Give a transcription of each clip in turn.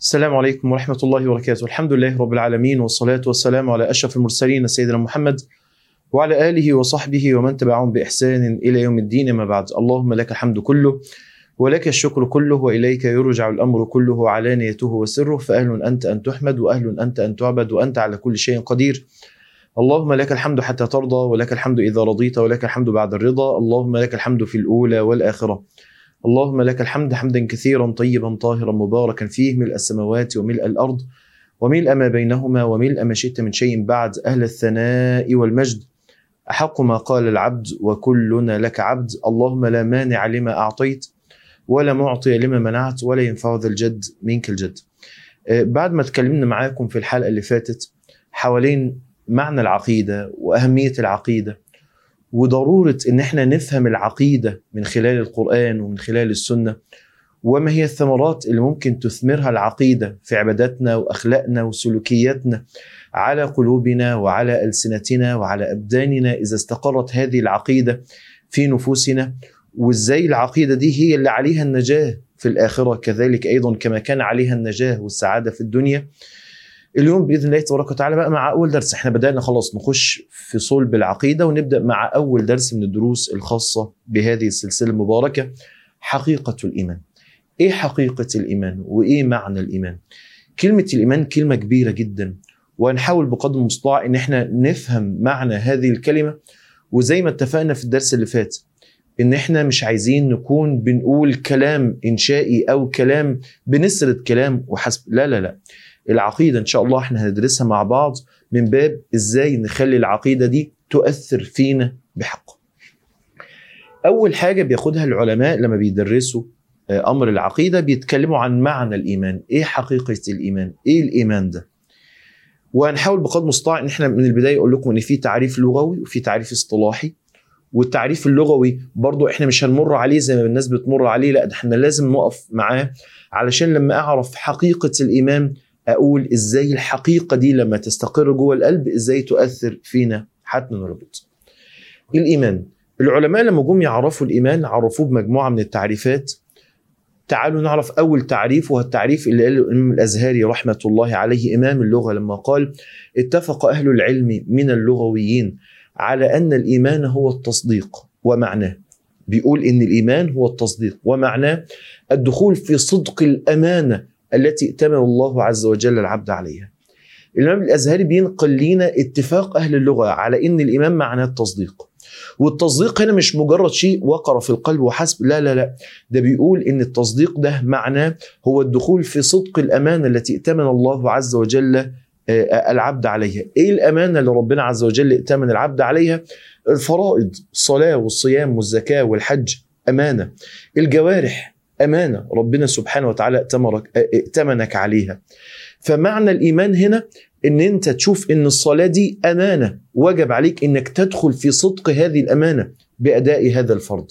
السلام عليكم ورحمة الله وبركاته. الحمد لله رب العالمين والصلاة والسلام على أشرف المرسلين سيدنا محمد وعلى آله وصحبه ومن تبعهم بإحسان إلى يوم الدين ما بعد. اللهم لك الحمد كله ولك الشكر كله وإليك يرجع الأمر كله علانيته وسره. فأهل أنت أن تحمد وأهل أنت أن تعبد وأنت على كل شيء قدير. اللهم لك الحمد حتى ترضى ولك الحمد إذا رضيت ولك الحمد بعد الرضا. اللهم لك الحمد في الأولى والآخرة. اللهم لك الحمد حمدا كثيرا طيبا طاهرا مباركا فيه ملء السماوات وملء الأرض وملء ما بينهما وملء ما شئت من شيء بعد أهل الثناء والمجد. أحق ما قال العبد وكلنا لك عبد. اللهم لا مانع لما أعطيت ولا معطي لما منعت ولا ينفع ذا الجد منك الجد. آه، بعد ما اتكلمنا معاكم في الحلقة اللي فاتت حوالين معنى العقيدة وأهمية العقيدة وضرورة إن إحنا نفهم العقيدة من خلال القرآن ومن خلال السنة وما هي الثمرات اللي ممكن تثمرها العقيدة في عباداتنا وأخلاقنا وسلوكياتنا على قلوبنا وعلى ألسنتنا وعلى أبداننا إذا استقرت هذه العقيدة في نفوسنا وإزاي العقيدة دي هي اللي عليها النجاة في الآخرة كذلك أيضا كما كان عليها النجاة والسعادة في الدنيا. اليوم بإذن الله تبارك وتعالى بقى مع أول درس إحنا بدأنا خلاص نخش في صلب العقيدة ونبدأ مع أول درس من الدروس الخاصة بهذه السلسلة المباركة حقيقة الإيمان. إيه حقيقة الإيمان وإيه معنى الإيمان؟ كلمة الإيمان كلمة كبيرة جدا وهنحاول بقدر المستطاع إن إحنا نفهم معنى هذه الكلمة وزي ما اتفقنا في الدرس اللي فات إن إحنا مش عايزين نكون بنقول كلام إنشائي أو كلام بنسرد كلام وحسب لا لا لا العقيدة إن شاء الله إحنا هندرسها مع بعض من باب إزاي نخلي العقيدة دي تؤثر فينا بحق أول حاجة بياخدها العلماء لما بيدرسوا آه، أمر العقيدة بيتكلموا عن معنى الإيمان. إيه حقيقة الإيمان؟ إيه الإيمان ده؟ وهنحاول بقدر المستطاع إن إحنا من البداية أقول لكم إن في تعريف لغوي وفي تعريف اصطلاحي. والتعريف اللغوي برضو إحنا مش هنمر عليه زي ما الناس بتمر عليه لا ده إحنا لازم نقف معاه. علشان لما أعرف حقيقة الإيمان أقول إزاي الحقيقة دي لما تستقر جوه القلب إزاي تؤثر فينا حتى نربط الإيمان. العلماء لما جم يعرفوا الإيمان عرفوه بمجموعة من التعريفات. تعالوا نعرف أول تعريف وهو التعريف اللي قاله الإمام الأزهري رحمة الله عليه إمام اللغة لما قال اتفق أهل العلم من اللغويين على أن الإيمان هو التصديق ومعناه. بيقول إن الإيمان هو التصديق ومعناه الدخول في صدق الأمانة التي ائتمن الله عز وجل العبد عليها. الإمام الأزهري بينقل لنا اتفاق أهل اللغة على إن الإيمان معناه التصديق. والتصديق هنا مش مجرد شيء وقر في القلب وحسب لا لا لا. ده بيقول إن التصديق ده معناه هو الدخول في صدق الأمانة التي ائتمن الله عز وجل آه، العبد عليها. إيه الأمانة اللي ربنا عز وجل ائتمن العبد عليها؟ الفرائض الصلاة والصيام والزكاة والحج أمانة. الجوارح امانه ربنا سبحانه وتعالى ائتمرك ائتمنك عليها. فمعنى الإيمان هنا إن أنت تشوف إن الصلاة دي أمانة. وجب عليك إنك تدخل في صدق هذه الأمانة بأداء هذا الفرض.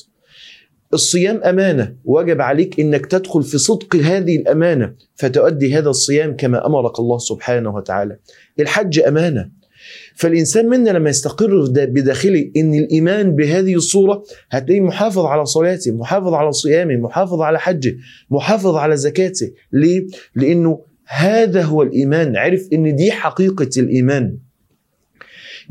الصيام أمانة. وجب عليك إنك تدخل في صدق هذه الأمانة. فتؤدي هذا الصيام كما أمرك الله سبحانه وتعالى. الحج أمانة. فالإنسان منا لما يستقر بداخله إن الإيمان بهذه الصورة هتلاقيه محافظ على صلاته محافظ على صيامه محافظ على حجه محافظ على زكاته. ليه؟ لأنه هذا هو الإيمان. عرف إن دي حقيقة الإيمان.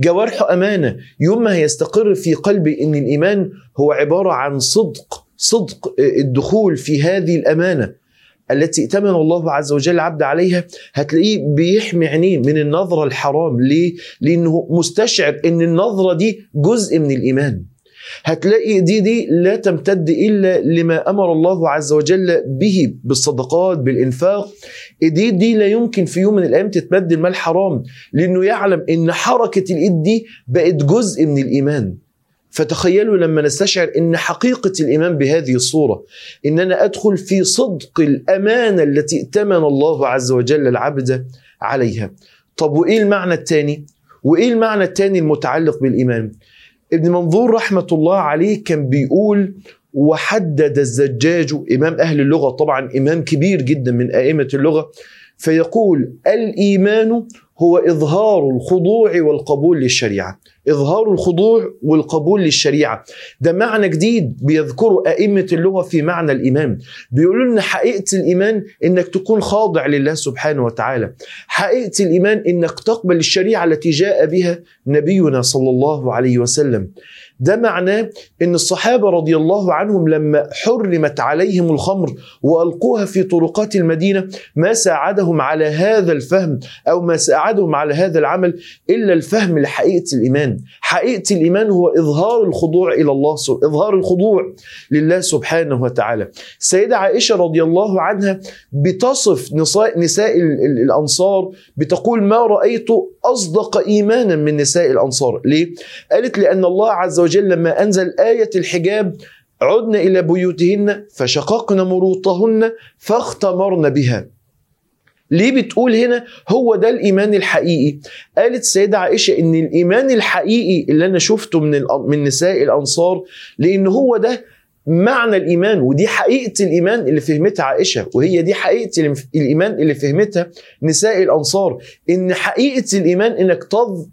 جوارحه أمانة. يوم ما هيستقر في قلبي إن الإيمان هو عبارة عن صدق صدق الدخول في هذه الأمانة. التي ائتمن الله عز وجل العبد عليها هتلاقيه بيحمي عينيه من النظرة الحرام. ليه؟ لأنه مستشعر أن النظرة دي جزء من الإيمان. هتلاقي دي دي لا تمتد إلا لما أمر الله عز وجل به بالصدقات بالإنفاق. دي دي لا يمكن في يوم من الأيام تتمد المال حرام لأنه يعلم إن حركة الإيد دي بقت جزء من الإيمان. فتخيلوا لما نستشعر إن حقيقة الإيمان بهذه الصورة ان أنا أدخل في صدق الأمانة التي ائتمن الله عز وجل العبد عليها. طب وإيه المعنى الثاني؟ وإيه المعنى الثاني المتعلق بالإيمان؟ ابن منظور رحمة الله عليه كان بيقول وحدد الزجاج إمام أهل اللغة طبعا إمام كبير جدا من أئمة اللغة فيقول الإيمان هو إظهار الخضوع والقبول للشريعة. إظهار الخضوع والقبول للشريعة. ده معنى جديد بيذكره أئمة اللغة في معنى الإيمان. بيقولوا لنا حقيقة الإيمان إنك تكون خاضع لله سبحانه وتعالى. حقيقة الإيمان إنك تقبل الشريعة التي جاء بها نبينا صلى الله عليه وسلم. ده معناه إن الصحابة رضي الله عنهم لما حرمت عليهم الخمر وألقوها في طرقات المدينة ما ساعدهم على هذا الفهم أو ما ساعدهم على هذا العمل إلا الفهم لحقيقة الإيمان. حقيقة الإيمان هو إظهار الخضوع إلى الله إظهار الخضوع لله سبحانه وتعالى. السيده عائشة رضي الله عنها بتصف نساء الأنصار بتقول ما رأيت أصدق إيمانا من نساء الأنصار، ليه؟ قالت لأن الله عز وجل وجل لما أنزل آية الحجاب عدنا إلى بيوتهن فشققن مروطهن فاختمرن بها. ليه بتقول هنا هو ده الإيمان الحقيقي؟ قالت السيدة عائشة إن الإيمان الحقيقي اللي أنا شفته من, من نساء الأنصار لأن هو ده معنى الإيمان ودي حقيقة الإيمان اللي فهمتها عائشة وهي دي حقيقة الإيمان اللي فهمتها نساء الأنصار إن حقيقة الإيمان إنك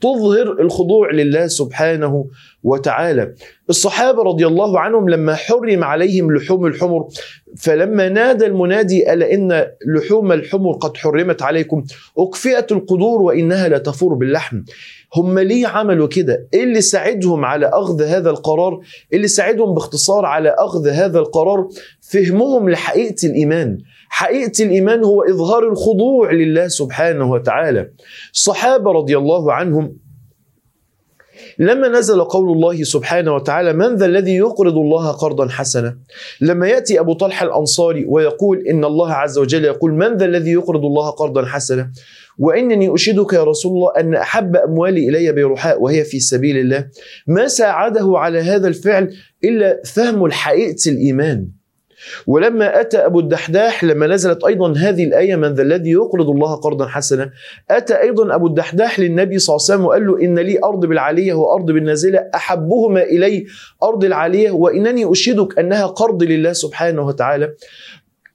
تظهر الخضوع لله سبحانه وتعالى. الصحابة رضي الله عنهم لما حرم عليهم لحوم الحمر فلما نادى المنادي ألا إن لحوم الحمر قد حرمت عليكم أكفئت القدور وإنها لا تفور باللحم. هم ليه عملوا كده؟ إيه اللي ساعدهم على أخذ هذا القرار؟ إيه اللي ساعدهم باختصار على أخذ هذا القرار فهمهم لحقيقة الإيمان. حقيقة الإيمان هو إظهار الخضوع لله سبحانه وتعالى. الصحابه رضي الله عنهم لما نزل قول الله سبحانه وتعالى من ذا الذي يقرض الله قرضا حسنا؟ لما يأتي أبو طلحه الأنصاري ويقول إن الله عز وجل يقول من ذا الذي يقرض الله قرضا حسنا؟ وإنني أشهدك يا رسول الله أن أحب أموالي إلي بيرحاء وهي في سبيل الله. ما ساعده على هذا الفعل إلا فهم الحقيقة الإيمان. ولما أتى أبو الدحداح لما نزلت أيضا هذه الآية من ذا الذي يقرض الله قرضا حسنا أتى أيضا أبو الدحداح للنبي صلى الله عليه وسلم وقال له إن لي أرض بالعالية وأرض بالنازلة أحبهما إلي أرض العالية وإنني أشهدك أنها قرض لله سبحانه وتعالى.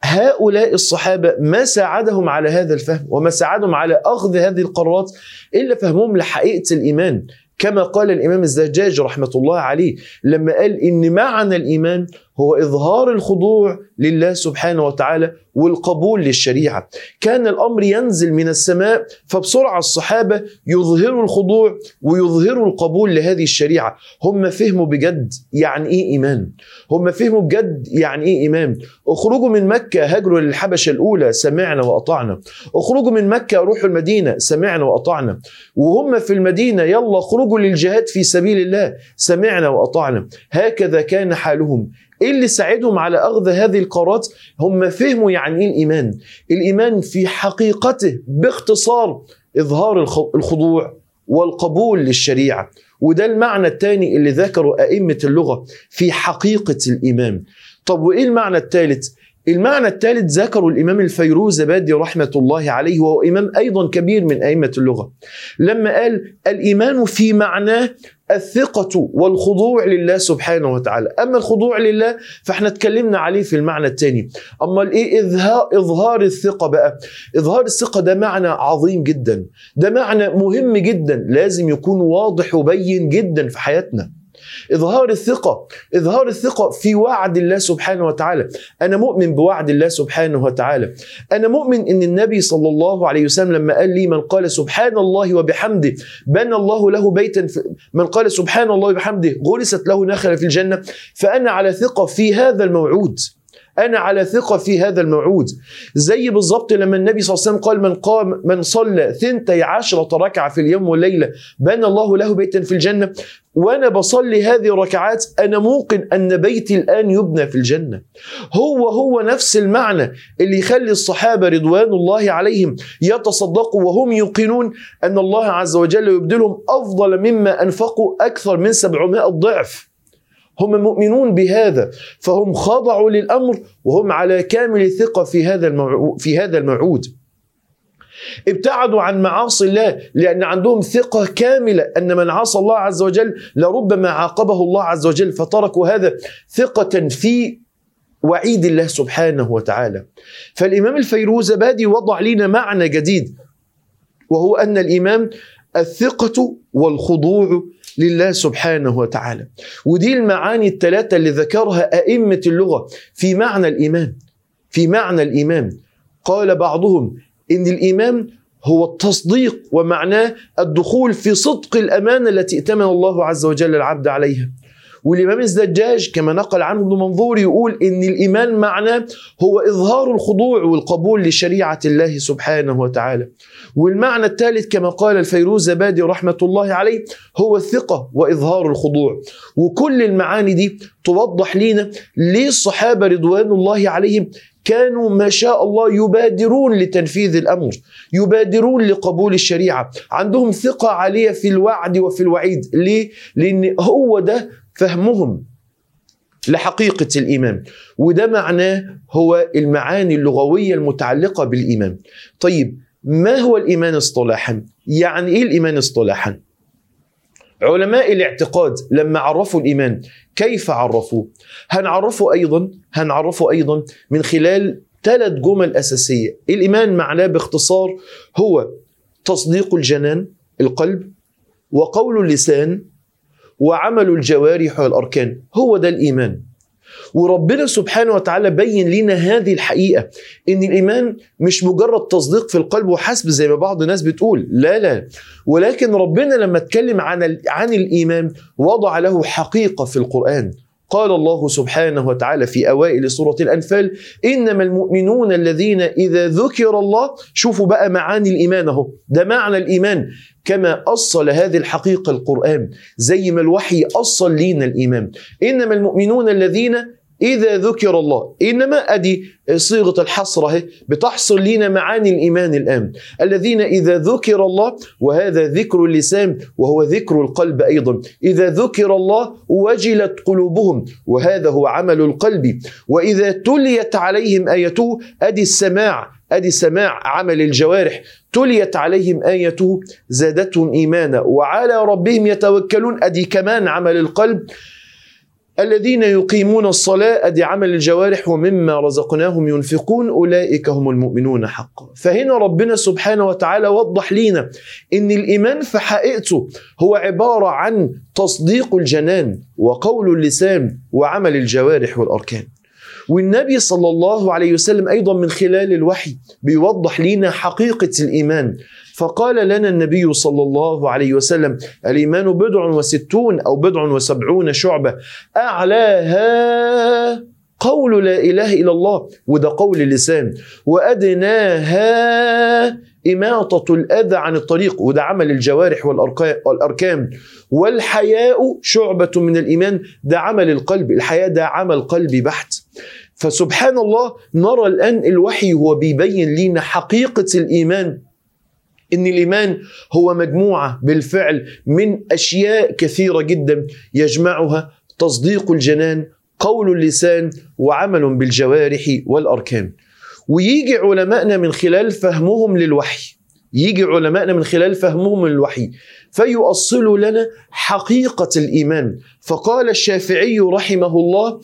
هؤلاء الصحابة ما ساعدهم على هذا الفهم وما ساعدهم على أخذ هذه القرارات إلا فهمهم لحقيقة الإيمان. كما قال الإمام الزجاج رحمة الله عليه لما قال إن معنى الإيمان هو إظهار الخضوع لله سبحانه وتعالى والقبول للشريعة. كان الأمر ينزل من السماء فبسرعة الصحابة يظهروا الخضوع ويظهروا القبول لهذه الشريعة. هم فهموا بجد يعني إيه إيمان؟ هم فهموا بجد يعني إيه إيمان؟ اخرجوا من مكة هاجروا للحبشة الأولى سمعنا وأطعنا. اخرجوا من مكة روحوا المدينة سمعنا وأطعنا. وهم في المدينة يلا اخرجوا للجهاد في سبيل الله سمعنا وأطعنا. هكذا كان حالهم. إيه اللي ساعدهم على أخذ هذه القرارات؟ هم فهموا يعني إيه الإيمان. الإيمان في حقيقته باختصار إظهار الخضوع والقبول للشريعة. وده المعنى الثاني اللي ذكره أئمة اللغة في حقيقة الإيمان. طب وإيه المعنى الثالث؟ المعنى الثالث ذكره الإمام الفيروزبادي رحمة الله عليه وهو إمام أيضا كبير من أئمة اللغة. لما قال الإيمان في معناه الثقة والخضوع لله سبحانه وتعالى أما الخضوع لله فإحنا اتكلمنا عليه في المعنى الثاني. أما الإيه إظهار الثقة بقى. إظهار الثقة ده معنى عظيم جدا. ده معنى مهم جدا. لازم يكون واضح وبين جدا في حياتنا. إظهار الثقة إظهار الثقة في وعد الله سبحانه وتعالى. أنا مؤمن بوعد الله سبحانه وتعالى. أنا مؤمن أن النبي صلى الله عليه وسلم لما قال لي من قال سبحان الله وبحمده بنى الله له بيتا من قال سبحان الله وبحمده غرست له نخلة في الجنة فأنا على ثقة في هذا الموعود. أنا على ثقة في هذا الموعود. زي بالظبط لما النبي صلى الله عليه وسلم قال من قام من صلى ثنتي عشرة ركعة في اليوم والليلة بنى الله له بيتا في الجنة. وأنا بصلي هذه الركعات أنا موقن أن بيتي الآن يبنى في الجنة. هو هو نفس المعنى اللي يخلي الصحابة رضوان الله عليهم يتصدقوا وهم يوقنون أن الله عز وجل يبدلهم أفضل مما أنفقوا أكثر من 700 ضعف. هم مؤمنون بهذا فهم خضعوا للأمر وهم على كامل ثقه في هذا في هذا الموعود. ابتعدوا عن معاصي الله لأن عندهم ثقة كاملة أن من عصى الله عز وجل لربما عاقبه الله عز وجل فتركوا هذا ثقة في وعيد الله سبحانه وتعالى. فالإمام الفيروزبادي وضع لنا معنى جديد وهو أن الإيمان الثقة والخضوع لله سبحانه وتعالى. ودي المعاني الثلاثة اللي ذكرها أئمة اللغة. في معنى الإيمان في معنى الإيمان. قال بعضهم إن الإيمان هو التصديق ومعناه الدخول في صدق الأمانة التي ائتمن الله عز وجل العبد عليها. والإمام الزجاج كما نقل عنه ابن منظور يقول إن الإيمان معناه هو إظهار الخضوع والقبول لشريعة الله سبحانه وتعالى. والمعنى الثالث كما قال الفيروز زبادي رحمة الله عليه هو الثقة وإظهار الخضوع. وكل المعاني دي توضح لنا ليه الصحابة رضوان الله عليهم كانوا ما شاء الله يبادرون لتنفيذ الأمر، يبادرون لقبول الشريعة، عندهم ثقة عالية في الوعد وفي الوعيد، ليه؟ لأن هو ده فهمهم لحقيقة الإيمان، وده معناه هو المعاني اللغوية المتعلقة بالإيمان. طيب ما هو الإيمان اصطلاحا؟ يعني إيه الإيمان اصطلاحا؟ علماء الاعتقاد لما عرفوا الإيمان كيف عرفوه؟ هنعرفه أيضا هنعرفه أيضا من خلال ثلاث جمل أساسية، الإيمان معناه باختصار هو تصديق الجنان القلب وقول اللسان وعمل الجوارح والأركان، هو ده الإيمان. وربنا سبحانه وتعالى بين لنا هذه الحقيقة إن الإيمان مش مجرد تصديق في القلب وحسب زي ما بعض الناس بتقول. لا لا. ولكن ربنا لما اتكلم عن عن الإيمان وضع له حقيقة في القرآن. قال الله سبحانه وتعالى في أوائل سورة الأنفال إنما المؤمنون الذين إذا ذكر الله شوفوا بقى معاني الإيمان أهو. ده معنى الإيمان. كما أصل هذه الحقيقة القرآن زي ما الوحي أصل لينا الإيمان. إنما المؤمنون الذين إذا ذكر الله. إنما أدي صيغة الحصر اهي بتحصل لنا معاني الإيمان الآن. الذين إذا ذكر الله وهذا ذكر اللسان وهو ذكر القلب أيضا. إذا ذكر الله وجلت قلوبهم وهذا هو عمل القلب. وإذا تليت عليهم آيته أدي السماع أدي سماع عمل الجوارح. تليت عليهم آيته زادتهم إيمانا. وعلى ربهم يتوكلون أدي كمان عمل القلب. الذين يقيمون الصلاة أدي عمل الجوارح ومما رزقناهم ينفقون أولئك هم المؤمنون حقا. فهنا ربنا سبحانه وتعالى وضح لنا إن الإيمان في حقيقته هو عبارة عن تصديق الجنان وقول اللسان وعمل الجوارح والأركان. والنبي صلى الله عليه وسلم أيضا من خلال الوحي بيوضح لنا حقيقة الإيمان. فقال لنا النبي صلى الله عليه وسلم الإيمان بضع وستون أو بضع وسبعون شعبة. أعلاها قول لا إله إلا الله وده قول اللسان. وأدناها إماطة الأذى عن الطريق وده عمل الجوارح والأركان. والحياء شعبة من الإيمان ده عمل القلب. الحياء ده عمل قلبي بحت. فسبحان الله نرى الآن الوحي هو بيبين لنا حقيقة الإيمان. إن الإيمان هو مجموعة بالفعل من أشياء كثيرة جدا يجمعها تصديق الجنان قول اللسان وعمل بالجوارح والأركان. ويجي علمائنا من خلال فهمهم للوحي. يجي علمائنا من خلال فهمهم للوحي. فيؤصلوا لنا حقيقة الإيمان. فقال الشافعي رحمه الله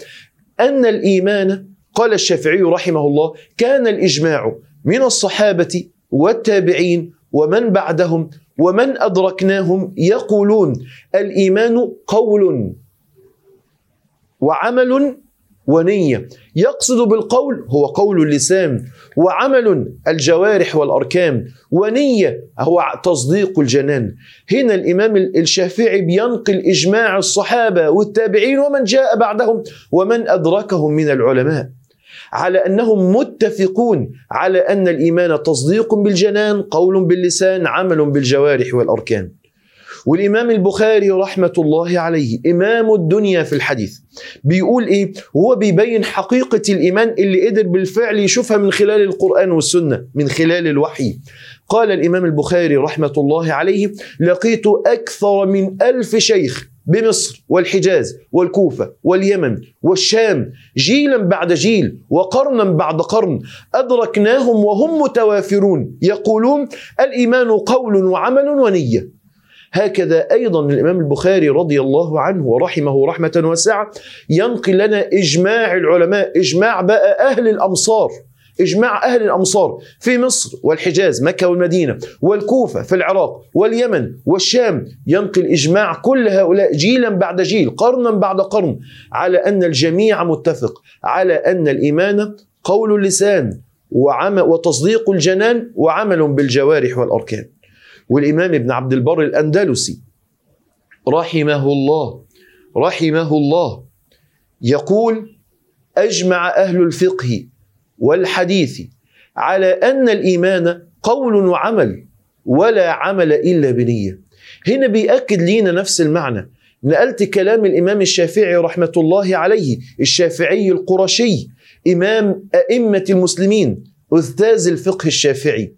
أن الإيمان قال الشافعي رحمه الله كان الإجماع من الصحابة والتابعين ومن بعدهم ومن أدركناهم يقولون الإيمان قول وعمل ونية. يقصد بالقول هو قول اللسان وعمل الجوارح والأركان. ونية هو تصديق الجنان. هنا الإمام الشافعي بينقل إجماع الصحابة والتابعين ومن جاء بعدهم ومن أدركهم من العلماء. على أنهم متفقون على أن الإيمان تصديق بالجنان قول باللسان عمل بالجوارح والأركان. والإمام البخاري رحمة الله عليه إمام الدنيا في الحديث بيقول إيه؟ هو بيبين حقيقة الإيمان اللي قدر بالفعل يشوفها من خلال القرآن والسنة من خلال الوحي. قال الإمام البخاري رحمة الله عليه لقيت أكثر من ألف شيخ بمصر والحجاز والكوفة واليمن والشام جيلا بعد جيل وقرنا بعد قرن أدركناهم وهم متوافرون يقولون الإيمان قول وعمل ونية. هكذا أيضا الإمام البخاري رضي الله عنه ورحمه رحمة واسعة ينقل لنا إجماع العلماء إجماع بقى أهل الأمصار إجماع أهل الأمصار في مصر والحجاز مكة والمدينة والكوفة في العراق واليمن والشام. ينقل إجماع كل هؤلاء جيلا بعد جيل قرنا بعد قرن على أن الجميع متفق على أن الإيمان قول اللسان وتصديق الجنان وعمل بالجوارح والأركان. والإمام ابن عبد البر الأندلسي رحمه الله رحمه الله يقول أجمع أهل الفقه والحديث على أن الإيمان قول وعمل ولا عمل إلا بنية. هنا بيأكد لينا نفس المعنى. نقلت كلام الإمام الشافعي رحمة الله عليه الشافعي القرشي إمام أئمة المسلمين أستاذ الفقه الشافعي.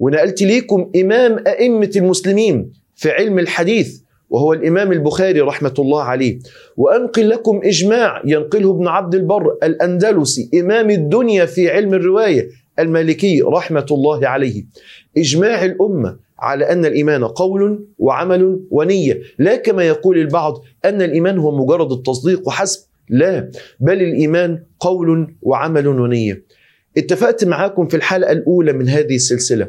ونقلت ليكم إمام أئمة المسلمين في علم الحديث وهو الإمام البخاري رحمة الله عليه. وأنقل لكم إجماع ينقله ابن عبد البر الأندلسي إمام الدنيا في علم الرواية المالكي رحمة الله عليه. إجماع الأمة على أن الإيمان قول وعمل ونية. لا كما يقول البعض أن الإيمان هو مجرد التصديق وحسب. لا بل الإيمان قول وعمل ونية. اتفقت معاكم في الحلقة الأولى من هذه السلسلة.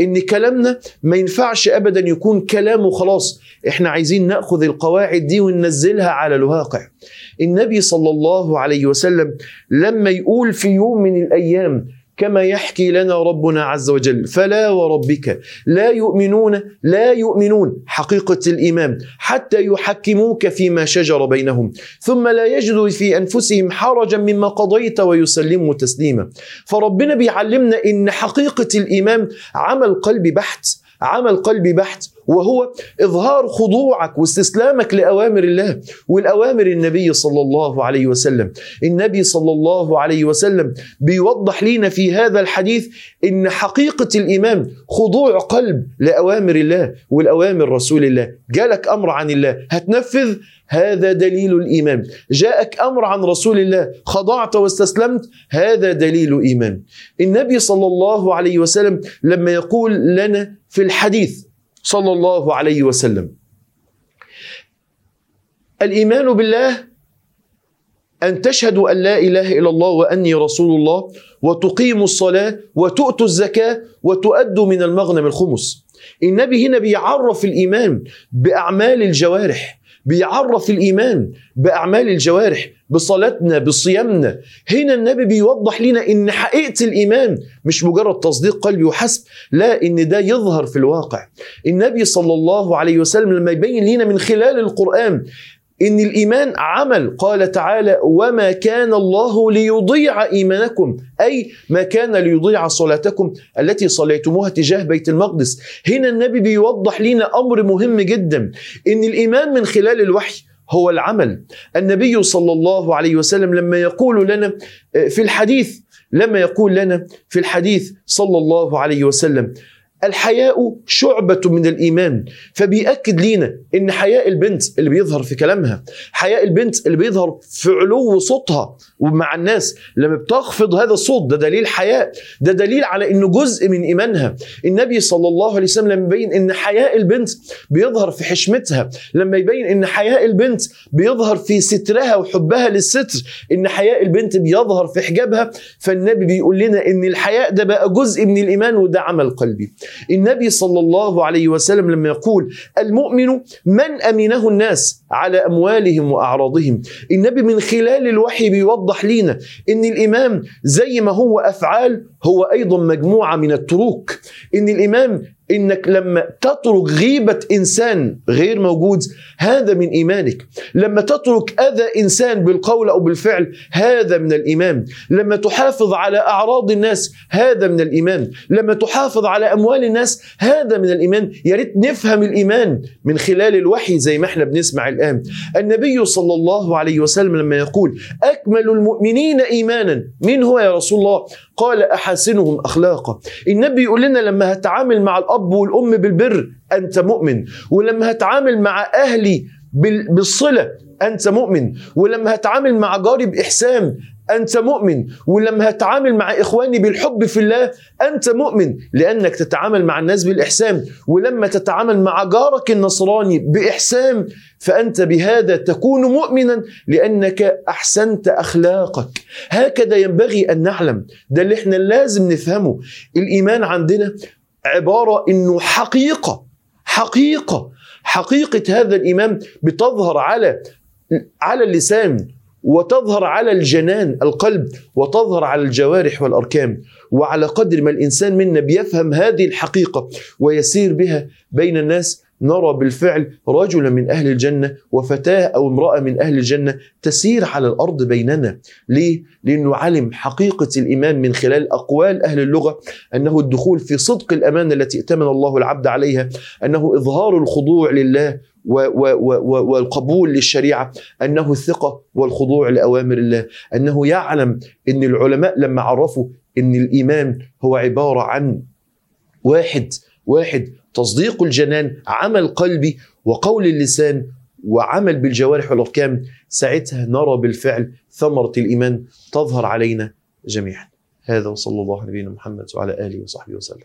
إن كلامنا ما ينفعش أبدا يكون كلام وخلاص. إحنا عايزين نأخذ القواعد دي وننزلها على الواقع. النبي صلى الله عليه وسلم لما يقول في يوم من الأيام كما يحكي لنا ربنا عز وجل فلا وربك لا يؤمنون لا يؤمنون. حقيقة الإيمان حتى يحكموك فيما شجر بينهم ثم لا يجدوا في أنفسهم حرجا مما قضيت ويسلموا تسليما. فربنا بيعلمنا إن حقيقة الإيمان عمل قلب بحت عمل قلبي بحت. وهو إظهار خضوعك واستسلامك لأوامر الله والأوامر النبي صلى الله عليه وسلم. النبي صلى الله عليه وسلم بيوضح لنا في هذا الحديث إن حقيقة الإيمان خضوع قلب لأوامر الله والأوامر رسول الله. جالك أمر عن الله هتنفذ؟ هذا دليل الإيمان. جاءك أمر عن رسول الله خضعت واستسلمت؟ هذا دليل ايمان النبي صلى الله عليه وسلم لما يقول لنا في الحديث صلى الله عليه وسلم. الإيمان بالله أن تشهدوا أن لا إله إلا الله وأني رسول الله وتقيموا الصلاة وتؤتوا الزكاة وتؤدوا من المغنم الخمس. النبي هنا بيعرف الإيمان بأعمال الجوارح. بيعرف الإيمان بأعمال الجوارح بصلاتنا بصيامنا. هنا النبي بيوضح لنا إن حقيقة الإيمان مش مجرد تصديق قلبي وحسب لا إن ده يظهر في الواقع. النبي صلى الله عليه وسلم لما يبين لنا من خلال القرآن إن الإيمان عمل. قال تعالى وما كان الله ليضيع إيمانكم. أي ما كان ليضيع صلاتكم التي صليتموها تجاه بيت المقدس. هنا النبي بيوضح لنا أمر مهم جدا. إن الإيمان من خلال الوحي هو العمل. النبي صلى الله عليه وسلم لما يقول لنا في الحديث لما يقول لنا في الحديث صلى الله عليه وسلم الحياء شعبة من الإيمان. فبيأكد لينا إن حياء البنت اللي بيظهر في كلامها حياء البنت اللي بيظهر في علو صوتها ومع الناس لما بتخفض هذا الصوت ده دليل حياء. ده دليل على إنه جزء من إيمانها. النبي صلى الله عليه وسلم لما يبين إن حياء البنت بيظهر في حشمتها لما يبين إن حياء البنت بيظهر في سترها وحبها للستر إن حياء البنت بيظهر في حجابها فالنبي بيقول لنا إن الحياء ده بقى جزء من الإيمان وده عمل قلبي. النبي صلى الله عليه وسلم لما يقول المؤمن من أمنه الناس على أموالهم وأعراضهم. النبي من خلال الوحي بيوضح لينا إن الايمان زي ما هو أفعال هو أيضا مجموعة من التروك. إن الايمان إنك لما تترك غيبة إنسان غير موجود هذا من إيمانك. لما تترك أذى إنسان بالقول أو بالفعل هذا من الإيمان. لما تحافظ على أعراض الناس هذا من الإيمان. لما تحافظ على أموال الناس هذا من الإيمان. يا ريت نفهم الإيمان من خلال الوحي زي ما إحنا بنسمع الآن. النبي صلى الله عليه وسلم لما يقول أكمل المؤمنين ايمانا. مين هو يا رسول الله؟ قال أحاسنهم أخلاقا. النبي يقول لنا لما هتعامل مع الأب والأم بالبر أنت مؤمن ولما هتعامل مع أهلي بالصلة أنت مؤمن ولما هتعامل مع جاري بإحسان أنت مؤمن ولما هتعامل مع إخواني بالحب في الله أنت مؤمن لأنك تتعامل مع الناس بالإحسان. ولما تتعامل مع جارك النصراني بإحسان فأنت بهذا تكون مؤمنا لأنك أحسنت أخلاقك. هكذا ينبغي أن نعلم. ده اللي إحنا لازم نفهمه. الإيمان عندنا عبارة إنه حقيقة حقيقة. حقيقة هذا الإيمان بتظهر على على اللسان. وتظهر على الجنان القلب وتظهر على الجوارح والأركان وعلى قدر ما الإنسان منا بيفهم هذه الحقيقة ويسير بها بين الناس نرى بالفعل رجلا من أهل الجنة وفتاة أو امرأة من أهل الجنة تسير على الأرض بيننا. ليه؟ لأنه علم حقيقة الإيمان من خلال أقوال أهل اللغة أنه الدخول في صدق الأمانة التي ائتمن الله العبد عليها أنه إظهار الخضوع لله والقبول للشريعة أنه الثقة والخضوع لأوامر الله. أنه يعلم إن العلماء لما عرفوا إن الإيمان هو عبارة عن واحد واحد تصديق الجنان عمل قلبي وقول اللسان وعمل بالجوارح والأركان ساعتها نرى بالفعل ثمرة الإيمان تظهر علينا جميعا. هذا وصلى الله على نبينا محمد وعلى آله وصحبه وسلم.